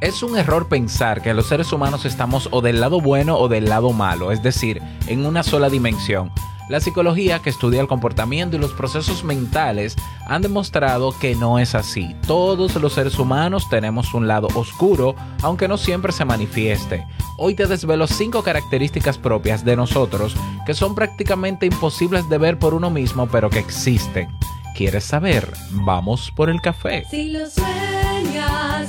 Es un error pensar que los seres humanos estamos o del lado bueno o del lado malo, es decir, en una sola dimensión. La psicología que estudia el comportamiento y los procesos mentales han demostrado que no es así. Todos los seres humanos tenemos un lado oscuro, aunque no siempre se manifieste. Hoy te desvelo cinco características propias de nosotros que son prácticamente imposibles de ver por uno mismo, pero que existen. ¿Quieres saber? Vamos por el café. Si lo sueñas,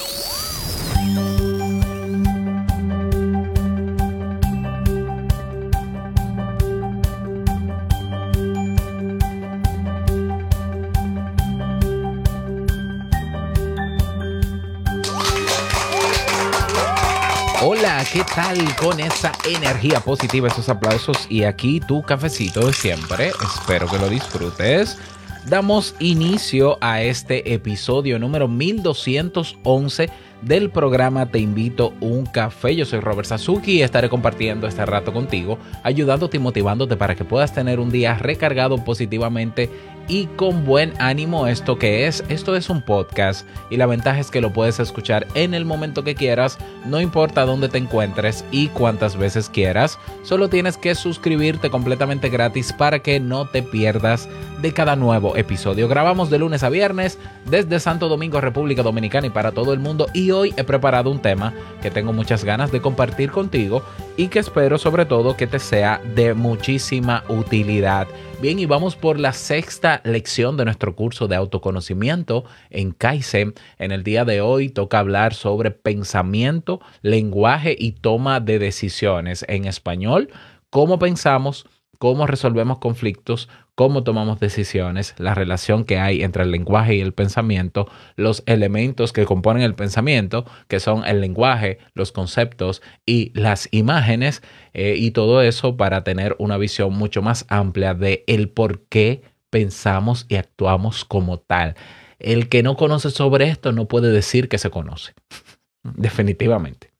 ¿Qué tal con esa energía positiva, esos aplausos y aquí tu cafecito de siempre? Espero que lo disfrutes. Damos inicio a este episodio número 1211 del programa Te invito un café. Yo soy Robert Sasuki y estaré compartiendo este rato contigo, ayudándote y motivándote para que puedas tener un día recargado positivamente y con buen ánimo esto que es. Esto es un podcast y la ventaja es que lo puedes escuchar en el momento que quieras, no importa dónde te encuentres y cuántas veces quieras. Solo tienes que suscribirte completamente gratis para que no te pierdas de cada nuevo episodio. Grabamos de lunes a viernes desde Santo Domingo, República Dominicana y para todo el mundo. Y hoy he preparado un tema que tengo muchas ganas de compartir contigo y que espero sobre todo que te sea de muchísima utilidad. Bien, y vamos por la sexta lección de nuestro curso de autoconocimiento en Kaizen. En el día de hoy toca hablar sobre pensamiento, lenguaje y toma de decisiones en español, cómo pensamos, cómo resolvemos conflictos, cómo tomamos decisiones, la relación que hay entre el lenguaje y el pensamiento, los elementos que componen el pensamiento, que son el lenguaje, los conceptos y las imágenes, eh, y todo eso para tener una visión mucho más amplia de el por qué pensamos y actuamos como tal. El que no conoce sobre esto no puede decir que se conoce. Definitivamente.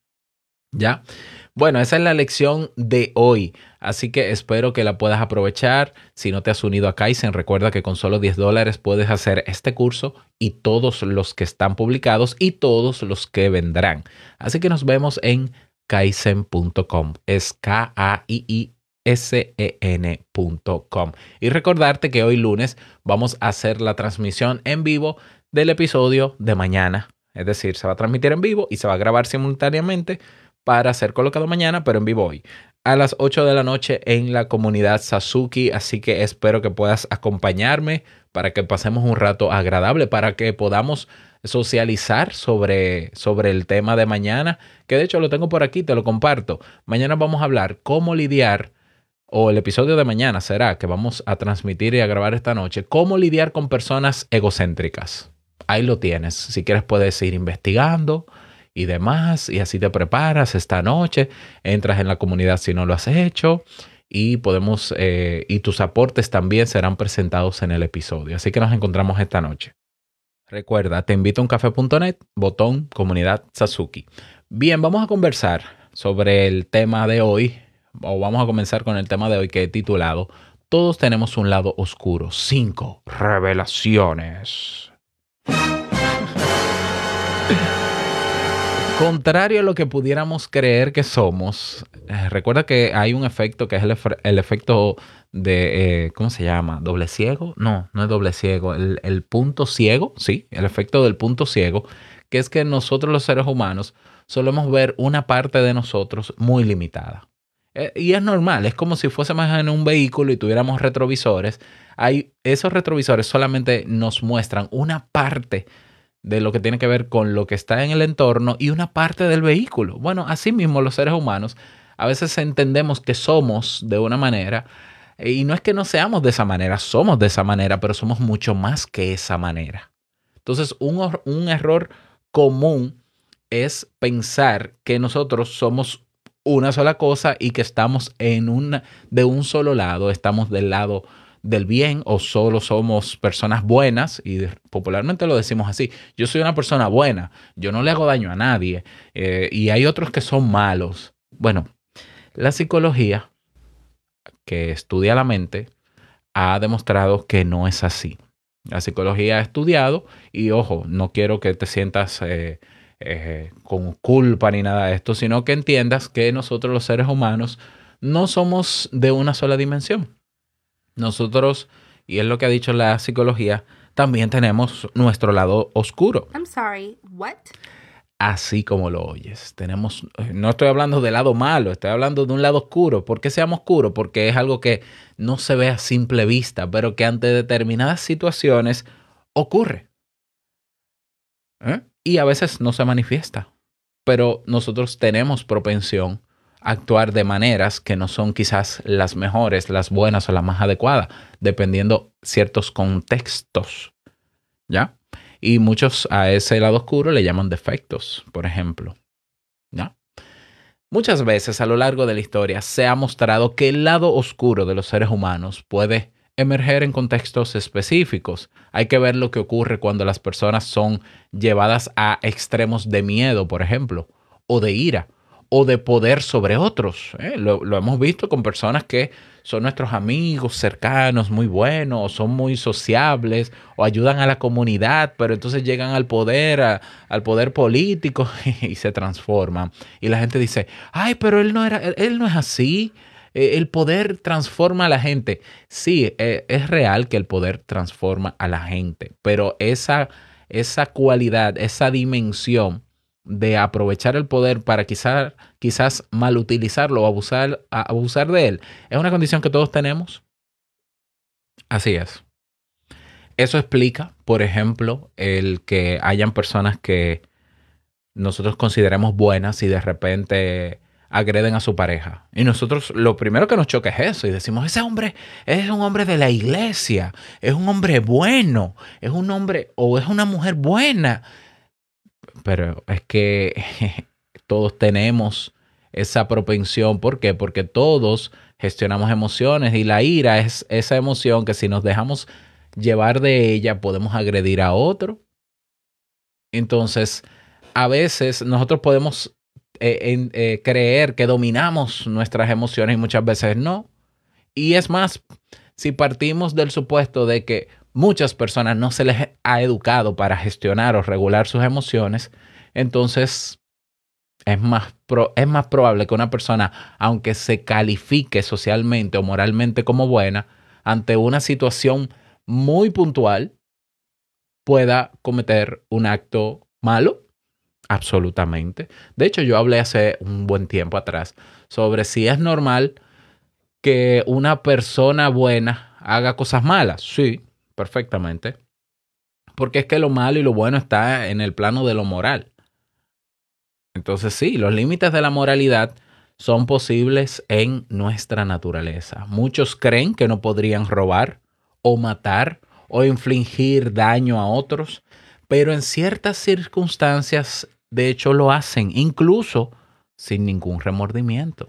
¿Ya? Bueno, esa es la lección de hoy, así que espero que la puedas aprovechar. Si no te has unido a Kaizen, recuerda que con solo 10 dólares puedes hacer este curso y todos los que están publicados y todos los que vendrán. Así que nos vemos en kaizen.com. Es K-A-I-I-S-E-N.com. Y recordarte que hoy lunes vamos a hacer la transmisión en vivo del episodio de mañana. Es decir, se va a transmitir en vivo y se va a grabar simultáneamente para ser colocado mañana, pero en vivo hoy, a las 8 de la noche en la comunidad Sasuki. Así que espero que puedas acompañarme para que pasemos un rato agradable, para que podamos socializar sobre, sobre el tema de mañana, que de hecho lo tengo por aquí, te lo comparto. Mañana vamos a hablar cómo lidiar, o el episodio de mañana será que vamos a transmitir y a grabar esta noche, cómo lidiar con personas egocéntricas. Ahí lo tienes. Si quieres puedes ir investigando y demás, y así te preparas esta noche, entras en la comunidad si no lo has hecho, y podemos, eh, y tus aportes también serán presentados en el episodio. Así que nos encontramos esta noche. Recuerda, te invito a uncafé.net, botón comunidad Sasuki. Bien, vamos a conversar sobre el tema de hoy, o vamos a comenzar con el tema de hoy que he titulado Todos tenemos un lado oscuro. Cinco revelaciones. Contrario a lo que pudiéramos creer que somos, eh, recuerda que hay un efecto que es el, efe- el efecto de, eh, ¿cómo se llama? ¿Doble ciego? No, no es doble ciego, el, el punto ciego, sí, el efecto del punto ciego, que es que nosotros los seres humanos solemos ver una parte de nosotros muy limitada. Eh, y es normal, es como si fuésemos en un vehículo y tuviéramos retrovisores. Hay, esos retrovisores solamente nos muestran una parte de lo que tiene que ver con lo que está en el entorno y una parte del vehículo. Bueno, así mismo los seres humanos A veces entendemos que somos de una manera y no es que no seamos de esa manera, somos de esa manera, pero somos mucho más que esa manera. Entonces, un, un error común es pensar que nosotros somos una sola cosa y que estamos en una, de un solo lado, estamos del lado del bien o solo somos personas buenas y popularmente lo decimos así, yo soy una persona buena, yo no le hago daño a nadie eh, y hay otros que son malos. Bueno, la psicología que estudia la mente ha demostrado que no es así. La psicología ha estudiado y ojo, no quiero que te sientas eh, eh, con culpa ni nada de esto, sino que entiendas que nosotros los seres humanos no somos de una sola dimensión. Nosotros, y es lo que ha dicho la psicología, también tenemos nuestro lado oscuro I'm sorry, what? así como lo oyes. Tenemos, no estoy hablando del lado malo, estoy hablando de un lado oscuro. ¿Por qué se llama oscuro? Porque es algo que no se ve a simple vista, pero que ante determinadas situaciones ocurre. ¿Eh? Y a veces no se manifiesta. Pero nosotros tenemos propensión actuar de maneras que no son quizás las mejores, las buenas o las más adecuadas, dependiendo ciertos contextos. ¿Ya? Y muchos a ese lado oscuro le llaman defectos, por ejemplo. ¿Ya? Muchas veces a lo largo de la historia se ha mostrado que el lado oscuro de los seres humanos puede emerger en contextos específicos. Hay que ver lo que ocurre cuando las personas son llevadas a extremos de miedo, por ejemplo, o de ira, o de poder sobre otros. ¿eh? Lo, hemos visto con personas que son nuestros amigos cercanos, muy buenos, son muy sociables, o ayudan a la comunidad, pero entonces llegan al poder, al poder político y se transforman. Y la gente dice, ay, pero él no era, él, él no es así. Eh, El poder transforma a la gente. Sí, eh, es real que el poder transforma a la gente, pero esa, esa cualidad, esa dimensión de aprovechar el poder para quizás, quizás mal utilizarlo o abusar, abusar de él, es una condición que todos tenemos. Así es. Eso explica, por ejemplo, el que hayan personas que nosotros consideremos buenas y de repente agreden a su pareja. Y nosotros lo primero que nos choca es eso y decimos, ese hombre es un hombre de la iglesia, es un hombre bueno, es un hombre o es una mujer buena. Pero es que todos tenemos esa propensión. ¿Por qué? Porque todos gestionamos emociones y la ira es esa emoción que si nos dejamos llevar de ella podemos agredir a otro. Entonces, a veces nosotros podemos eh, eh, creer que dominamos nuestras emociones y muchas veces no. Y es más, si partimos del supuesto de que muchas personas no se les ha educado para gestionar o regular sus emociones, entonces es más, es más probable que una persona, aunque se califique socialmente o moralmente como buena, ante una situación muy puntual, pueda cometer un acto malo. Absolutamente. De hecho, yo hablé hace un buen tiempo atrás sobre si es normal que una persona buena haga cosas malas. Sí, perfectamente. Porque es que lo malo y lo bueno está en el plano de lo moral. Entonces sí, los límites de la moralidad son posibles en nuestra naturaleza. Muchos creen que no podrían robar o matar o infligir daño a otros, pero en ciertas circunstancias de hecho lo hacen, incluso sin ningún remordimiento.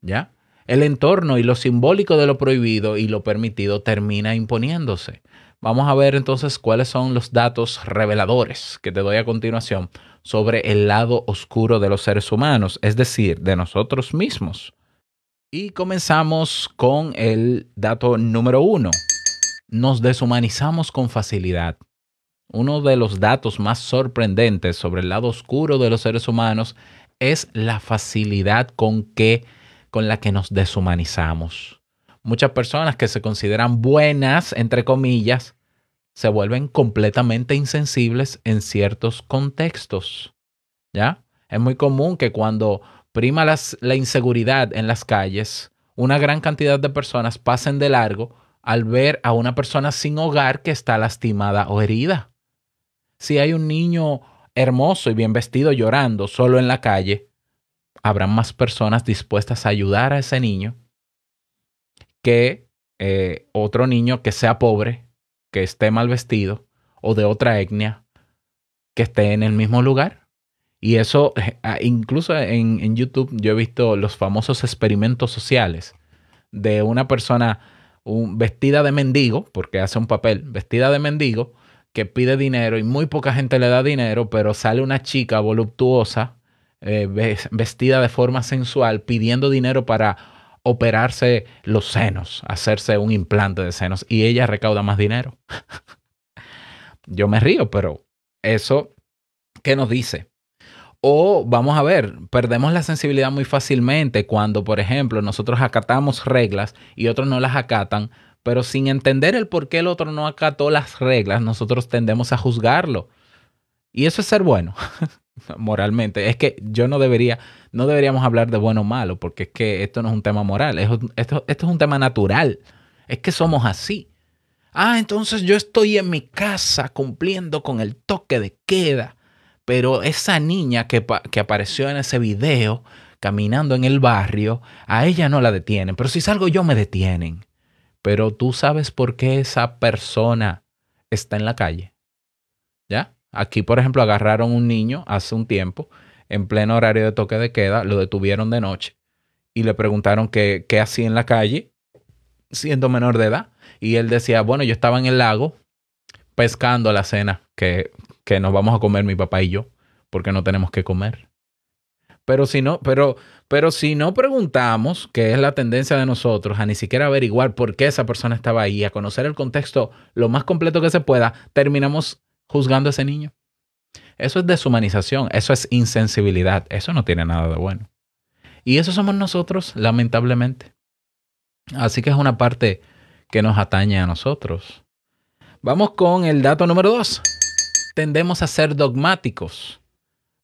¿Ya? El entorno y lo simbólico de lo prohibido y lo permitido termina imponiéndose. Vamos a ver entonces cuáles son los datos reveladores que te doy a continuación sobre el lado oscuro de los seres humanos, es decir, de nosotros mismos. Y comenzamos con el dato número uno. Nos deshumanizamos con facilidad. Uno de los datos más sorprendentes sobre el lado oscuro de los seres humanos es la facilidad con que con la que nos deshumanizamos. Muchas personas que se consideran buenas, entre comillas, se vuelven completamente insensibles en ciertos contextos. ¿Ya? Es muy común que cuando prima la inseguridad en las calles, una gran cantidad de personas pasen de largo al ver a una persona sin hogar que está lastimada o herida. Si hay un niño hermoso y bien vestido llorando solo en la calle, habrán más personas dispuestas a ayudar a ese niño que eh, otro niño que sea pobre, que esté mal vestido o de otra etnia, que esté en el mismo lugar. Y eso, eh, incluso en, YouTube, yo he visto los famosos experimentos sociales de una persona vestida de mendigo, porque hace un papel, vestida de mendigo, que pide dinero y muy poca gente le da dinero, pero sale una chica voluptuosa, eh, ves- vestida de forma sensual, pidiendo dinero para operarse los senos, hacerse un implante de senos, y ella recauda más dinero. Yo me río, pero eso, ¿qué nos dice? O vamos a ver, perdemos la sensibilidad muy fácilmente cuando, por ejemplo, nosotros acatamos reglas y otros no las acatan, pero sin entender el por qué el otro no acató las reglas, nosotros tendemos a juzgarlo. Y eso es ser bueno, moralmente. Es que yo no debería, no deberíamos hablar de bueno o malo, porque es que esto no es un tema moral, es un- esto, esto es un tema natural. Es que somos así. Ah, entonces yo estoy en mi casa cumpliendo con el toque de queda. Pero esa niña que, que apareció en ese video caminando en el barrio, a ella no la detienen. Pero si salgo yo me detienen. Pero tú sabes por qué esa persona está en la calle. Aquí, por ejemplo, agarraron un niño hace un tiempo, en pleno horario de toque de queda, lo detuvieron de noche y le preguntaron qué, qué hacía en la calle, siendo menor de edad. Y él decía, bueno, yo estaba en el lago pescando la cena que, que nos vamos a comer mi papá y yo, porque no tenemos que comer. Pero si no, pero, pero si no preguntamos, que es la tendencia de nosotros, a ni siquiera averiguar por qué esa persona estaba ahí, a conocer el contexto lo más completo que se pueda, terminamos juzgando a ese niño. Eso es deshumanización, eso es insensibilidad, eso no tiene nada de bueno. Y eso somos nosotros, lamentablemente. Así que es una parte que nos atañe a nosotros. Vamos con el dato número dos. Tendemos a ser dogmáticos.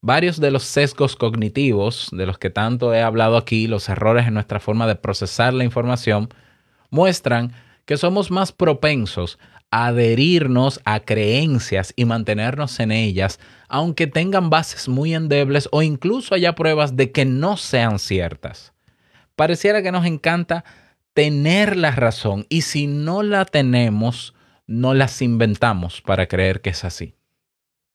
Varios de los sesgos cognitivos de los que tanto he hablado aquí, los errores en nuestra forma de procesar la información, muestran que somos más propensos adherirnos a creencias y mantenernos en ellas, aunque tengan bases muy endebles o incluso haya pruebas de que no sean ciertas. Pareciera que nos encanta tener la razón y si no la tenemos, no las inventamos para creer que es así.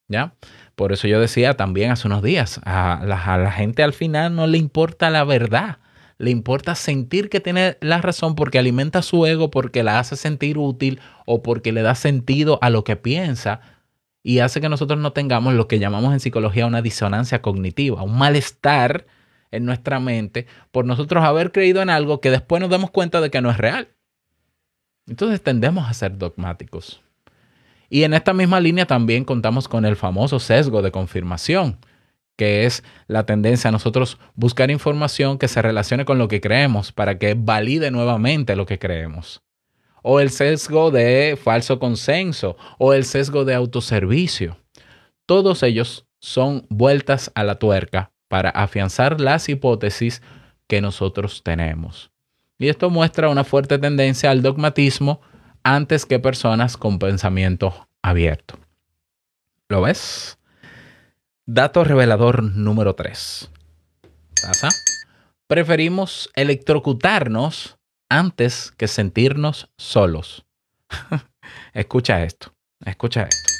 ¿Ya? Por eso yo decía también hace unos días, a la, a la gente al final no le importa la verdad, le importa sentir que tiene la razón porque alimenta su ego, porque la hace sentir útil o porque le da sentido a lo que piensa y hace que nosotros no tengamos lo que llamamos en psicología una disonancia cognitiva, un malestar en nuestra mente por nosotros haber creído en algo que después nos damos cuenta de que no es real. Entonces tendemos a ser dogmáticos. Y en esta misma línea también contamos con el famoso sesgo de confirmación, que es la tendencia a nosotros buscar información que se relacione con lo que creemos para que valide nuevamente lo que creemos. O el sesgo de falso consenso o el sesgo de autoservicio. Todos ellos son vueltas a la tuerca para afianzar las hipótesis que nosotros tenemos. Y esto muestra una fuerte tendencia al dogmatismo antes que personas con pensamiento abierto. ¿Lo ves? Dato revelador número 3. ¿Pasa? Preferimos electrocutarnos antes que sentirnos solos. escucha esto, escucha esto.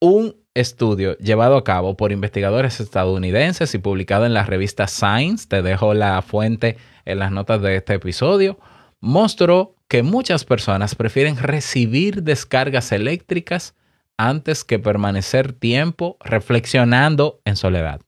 Un estudio llevado a cabo por investigadores estadounidenses y publicado en la revista Science, te dejo la fuente en las notas de este episodio, mostró que muchas personas prefieren recibir descargas eléctricas antes que permanecer tiempo reflexionando en soledad.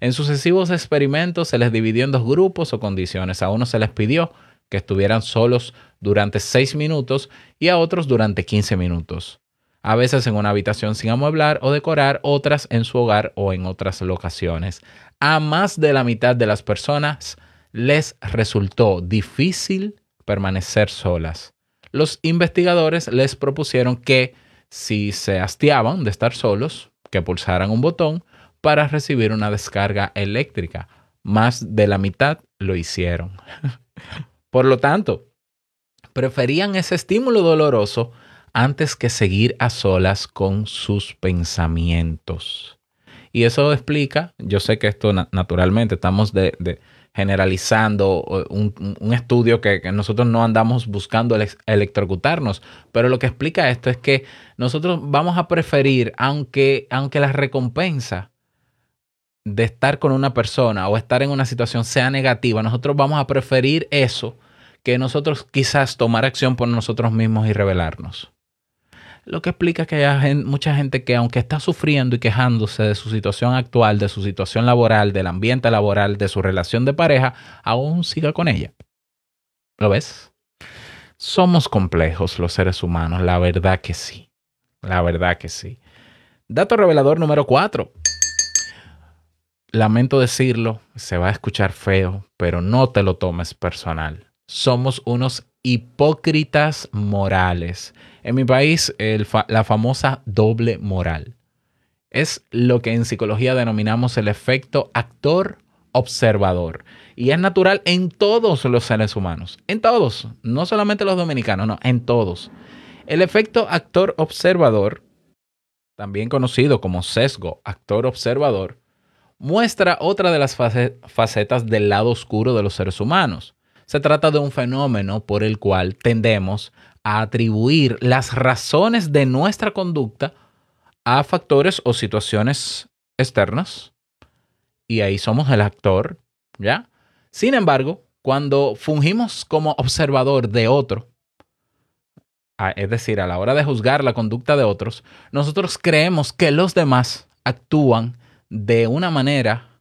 En sucesivos experimentos se les dividió en dos grupos o condiciones. A unos se les pidió que estuvieran solos durante 6 minutos y a otros durante 15 minutos. A veces en una habitación sin amueblar o decorar, otras en su hogar o en otras locaciones. A más de la mitad de las personas les resultó difícil permanecer solas. Los investigadores les propusieron que si se hastiaban de estar solos, que pulsaran un botón para recibir una descarga eléctrica. Más de la mitad lo hicieron. Por lo tanto, preferían ese estímulo doloroso antes que seguir a solas con sus pensamientos. Y eso explica, yo sé que esto na- naturalmente estamos de, de generalizando un, un- estudio que, nosotros no andamos buscando ele- electrocutarnos, pero lo que explica esto es que nosotros vamos a preferir, aunque, aunque la recompensa de estar con una persona o estar en una situación sea negativa, nosotros vamos a preferir eso que nosotros quizás tomar acción por nosotros mismos y rebelarnos. Lo que explica que hay mucha gente que aunque está sufriendo y quejándose de su situación actual, de su situación laboral, del ambiente laboral, de su relación de pareja, aún siga con ella. ¿Lo ves? Somos complejos los seres humanos, la verdad que sí. La verdad que sí. Dato revelador número 4. Lamento decirlo, se va a escuchar feo, pero no te lo tomes personal. Somos unos hipócritas morales. En mi país, la famosa doble moral. Es lo que en psicología denominamos el efecto actor-observador. Y es natural en todos los seres humanos. En todos. No solamente los dominicanos, no, en todos. El efecto actor-observador, también conocido como sesgo actor-observador, muestra otra de las face- facetas del lado oscuro de los seres humanos. Se trata de un fenómeno por el cual tendemos a atribuir las razones de nuestra conducta a factores o situaciones externas. Y ahí somos el actor, ¿ya? Sin embargo, cuando fungimos como observador de otro, es decir, a la hora de juzgar la conducta de otros, nosotros creemos que los demás actúan de una manera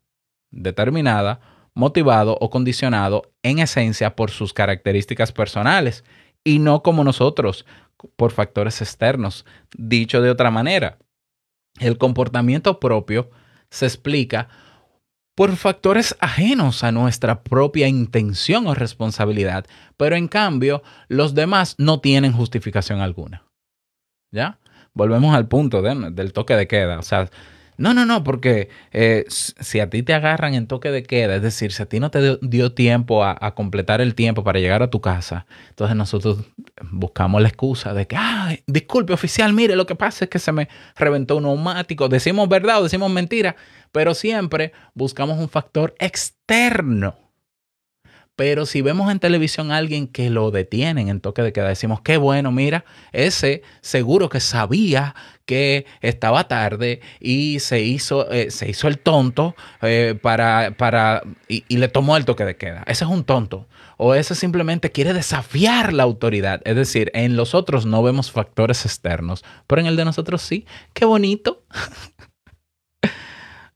determinada, motivado o condicionado en esencia por sus características personales y no como nosotros, por factores externos. Dicho de otra manera, el comportamiento propio se explica por factores ajenos a nuestra propia intención o responsabilidad, pero en cambio los demás no tienen justificación alguna. ¿Ya? Volvemos al punto de- del toque de queda. O sea, no, no, no, porque eh, si a ti te agarran en toque de queda, es decir, si a ti no te dio, tiempo a, a completar el tiempo para llegar a tu casa, entonces nosotros buscamos la excusa de que, ay, disculpe oficial, mire, lo que pasa es que se me reventó un neumático. Decimos verdad o decimos mentira, pero siempre buscamos un factor externo. Pero si vemos en televisión a alguien que lo detienen en toque de queda, decimos, qué bueno, mira, ese seguro que sabía que estaba tarde y se hizo, eh, se hizo el tonto eh, para, para y, y le tomó el toque de queda. Ese es un tonto. O ese simplemente quiere desafiar la autoridad. Es decir, en los otros no vemos factores externos, pero en el de nosotros sí. Qué bonito.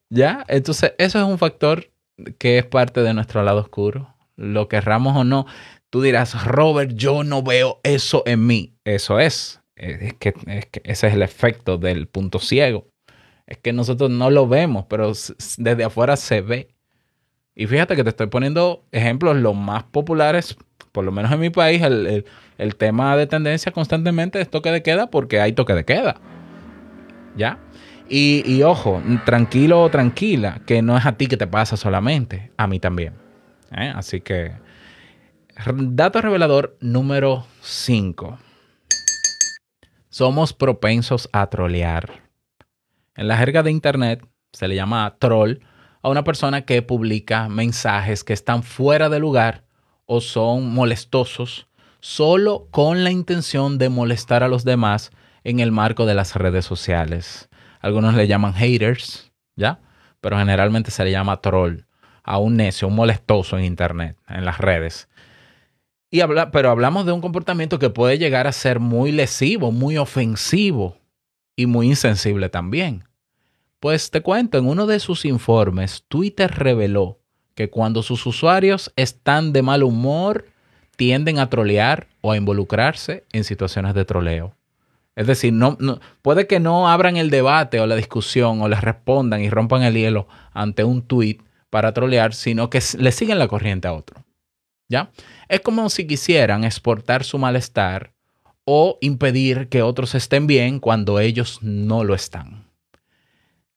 ¿Ya? Entonces, eso es un factor que es parte de nuestro lado oscuro. Lo querramos o no. Tú dirás, Robert, yo no veo eso en mí. Eso es. Es que, es ese es el efecto del punto ciego. Es que nosotros no lo vemos, pero desde afuera se ve. Y fíjate que te estoy poniendo ejemplos los más populares, por lo menos en mi país, el tema de tendencia constantemente es toque de queda porque hay toque de queda. ¿Ya? Y, y ojo, tranquilo o tranquila, que no es a ti que te pasa solamente, a mí también. ¿Eh? Así que, dato revelador número 5. Somos propensos a trolear. En la jerga de internet se le llama troll a una persona que publica mensajes que están fuera de lugar o son molestosos solo con la intención de molestar a los demás en el marco de las redes sociales. Algunos le llaman haters, ¿ya? Pero generalmente se le llama troll a un necio, un molestoso en internet, en las redes. Y habla, pero hablamos de un comportamiento que puede llegar a ser muy lesivo, muy ofensivo y muy insensible también. Pues te cuento, en uno de sus informes, Twitter reveló que cuando sus usuarios están de mal humor, tienden a trolear o a involucrarse en situaciones de troleo. Es decir, no, puede que no abran el debate o la discusión o les respondan y rompan el hielo ante un tweet para trolear, sino que le siguen la corriente a otro. ¿Ya? Es como si quisieran exportar su malestar o impedir que otros estén bien cuando ellos no lo están.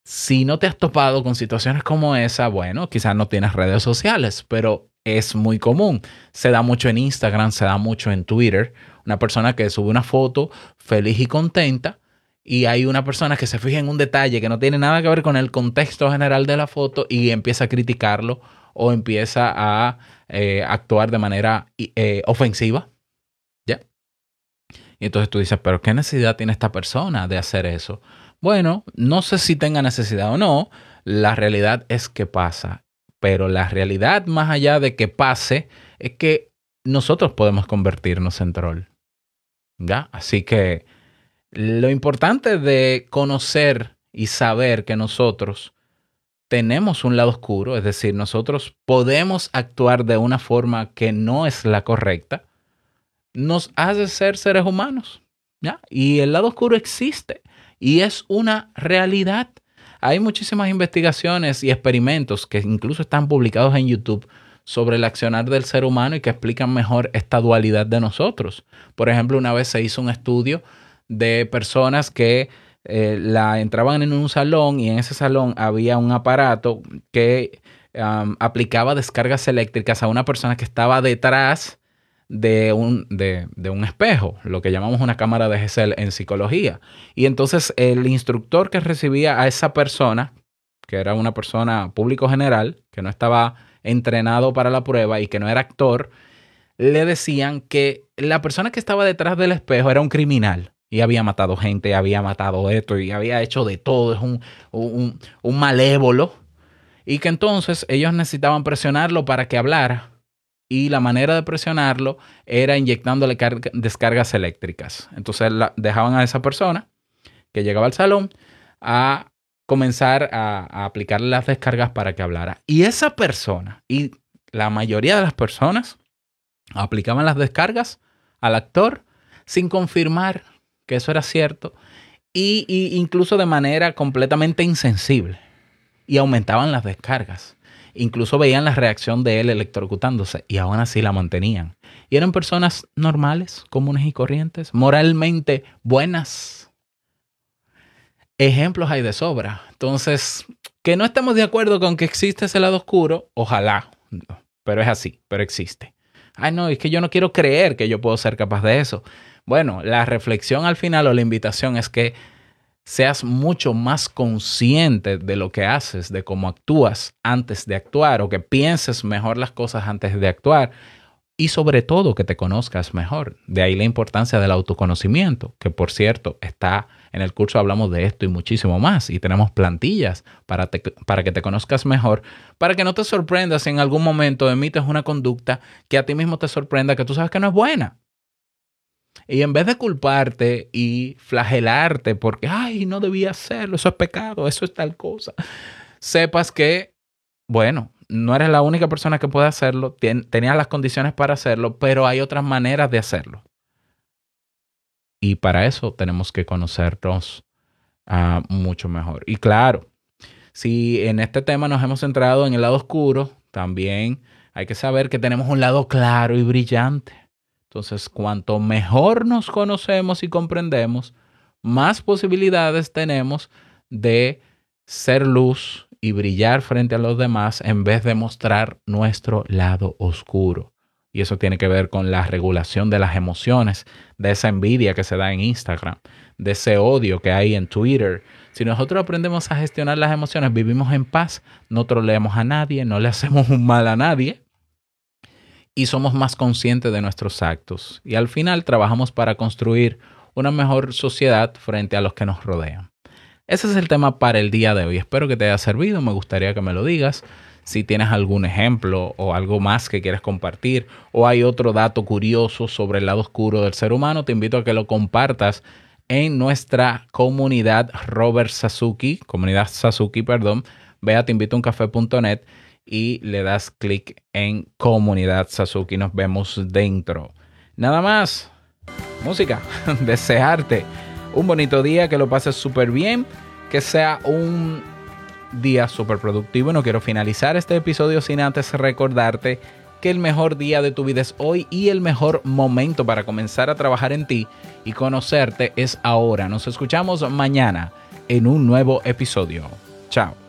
Si no te has topado con situaciones como esa, bueno, quizás no tienes redes sociales, pero es muy común. Se da mucho en Instagram, se da mucho en Twitter. Una persona que sube una foto feliz y contenta y hay una persona que se fija en un detalle que no tiene nada que ver con el contexto general de la foto y empieza a criticarlo o empieza a eh, actuar de manera eh, ofensiva. ¿Ya? Y entonces tú dices, pero ¿qué necesidad tiene esta persona de hacer eso? Bueno, no sé si tenga necesidad o no, la realidad es que pasa, pero la realidad más allá de que pase es que nosotros podemos convertirnos en troll. ¿Ya? Así que lo importante de conocer y saber que nosotros tenemos un lado oscuro, es decir, nosotros podemos actuar de una forma que no es la correcta, nos hace ser seres humanos. ¿ya? Y el lado oscuro existe y es una realidad. Hay muchísimas investigaciones y experimentos que incluso están publicados en YouTube sobre el accionar del ser humano y que explican mejor esta dualidad de nosotros. Por ejemplo, una vez se hizo un estudio de personas que eh, la entraban en un salón y en ese salón había un aparato que aplicaba descargas eléctricas a una persona que estaba detrás de un, de, de un espejo, lo que llamamos una cámara de Gesell en psicología. Y entonces el instructor que recibía a esa persona, que era una persona público general, que no estaba entrenado para la prueba y que no era actor, le decían que la persona que estaba detrás del espejo era un criminal y había matado gente, había matado esto y había hecho de todo, es un, un, malévolo. Y que entonces ellos necesitaban presionarlo para que hablara. Y la manera de presionarlo era inyectándole descargas eléctricas. Entonces la, dejaban a esa persona que llegaba al salón a comenzar a, a aplicarle las descargas para que hablara. Y esa persona, y la mayoría de las personas, aplicaban las descargas al actor sin confirmar que eso era cierto, y, y incluso de manera completamente insensible. Y aumentaban las descargas. Incluso veían la reacción de él electrocutándose y aún así la mantenían. Y eran personas normales, comunes y corrientes, moralmente buenas. Ejemplos hay de sobra. Entonces, que no estemos de acuerdo con que existe ese lado oscuro, ojalá, pero es así, pero existe. Ay, no, es que yo no quiero creer que yo puedo ser capaz de eso. Bueno, la reflexión al final o la invitación es que seas mucho más consciente de lo que haces, de cómo actúas antes de actuar o que pienses mejor las cosas antes de actuar y sobre todo que te conozcas mejor. De ahí la importancia del autoconocimiento, que por cierto está en el curso hablamos de esto y muchísimo más y tenemos plantillas para, para que te conozcas mejor, para que no te sorprendas si en algún momento emites una conducta que a ti mismo te sorprenda, que tú sabes que no es buena. Y en vez de culparte y flagelarte porque, ay, no debía hacerlo, eso es pecado, eso es tal cosa, sepas que, bueno, no eres la única persona que puede hacerlo, tenías las condiciones para hacerlo, pero hay otras maneras de hacerlo. Y para eso tenemos que conocernos uh, mucho mejor. Y claro, si en este tema nos hemos centrado en el lado oscuro, también hay que saber que tenemos un lado claro y brillante. Entonces, cuanto mejor nos conocemos y comprendemos, más posibilidades tenemos de ser luz y brillar frente a los demás en vez de mostrar nuestro lado oscuro. Y eso tiene que ver con la regulación de las emociones, de esa envidia que se da en Instagram, de ese odio que hay en Twitter. Si nosotros aprendemos a gestionar las emociones, vivimos en paz, no troleamos a nadie, no le hacemos un mal a nadie, y somos más conscientes de nuestros actos. Y al final trabajamos para construir una mejor sociedad frente a los que nos rodean. Ese es el tema para el día de hoy. Espero que te haya servido. Me gustaría que me lo digas. Si tienes algún ejemplo o algo más que quieres compartir o hay otro dato curioso sobre el lado oscuro del ser humano, te invito a que lo compartas en nuestra comunidad Robert Sasuki, comunidad Sasuki, perdón. Ve a teinvitouncafe.net y le das clic en comunidad Sasuki. Nos vemos dentro. Nada más. Música. Desearte un bonito día, que lo pases súper bien, que sea un día súper productivo. No quiero finalizar este episodio sin antes recordarte que el mejor día de tu vida es hoy y el mejor momento para comenzar a trabajar en ti y conocerte es ahora. Nos escuchamos mañana en un nuevo episodio. Chao.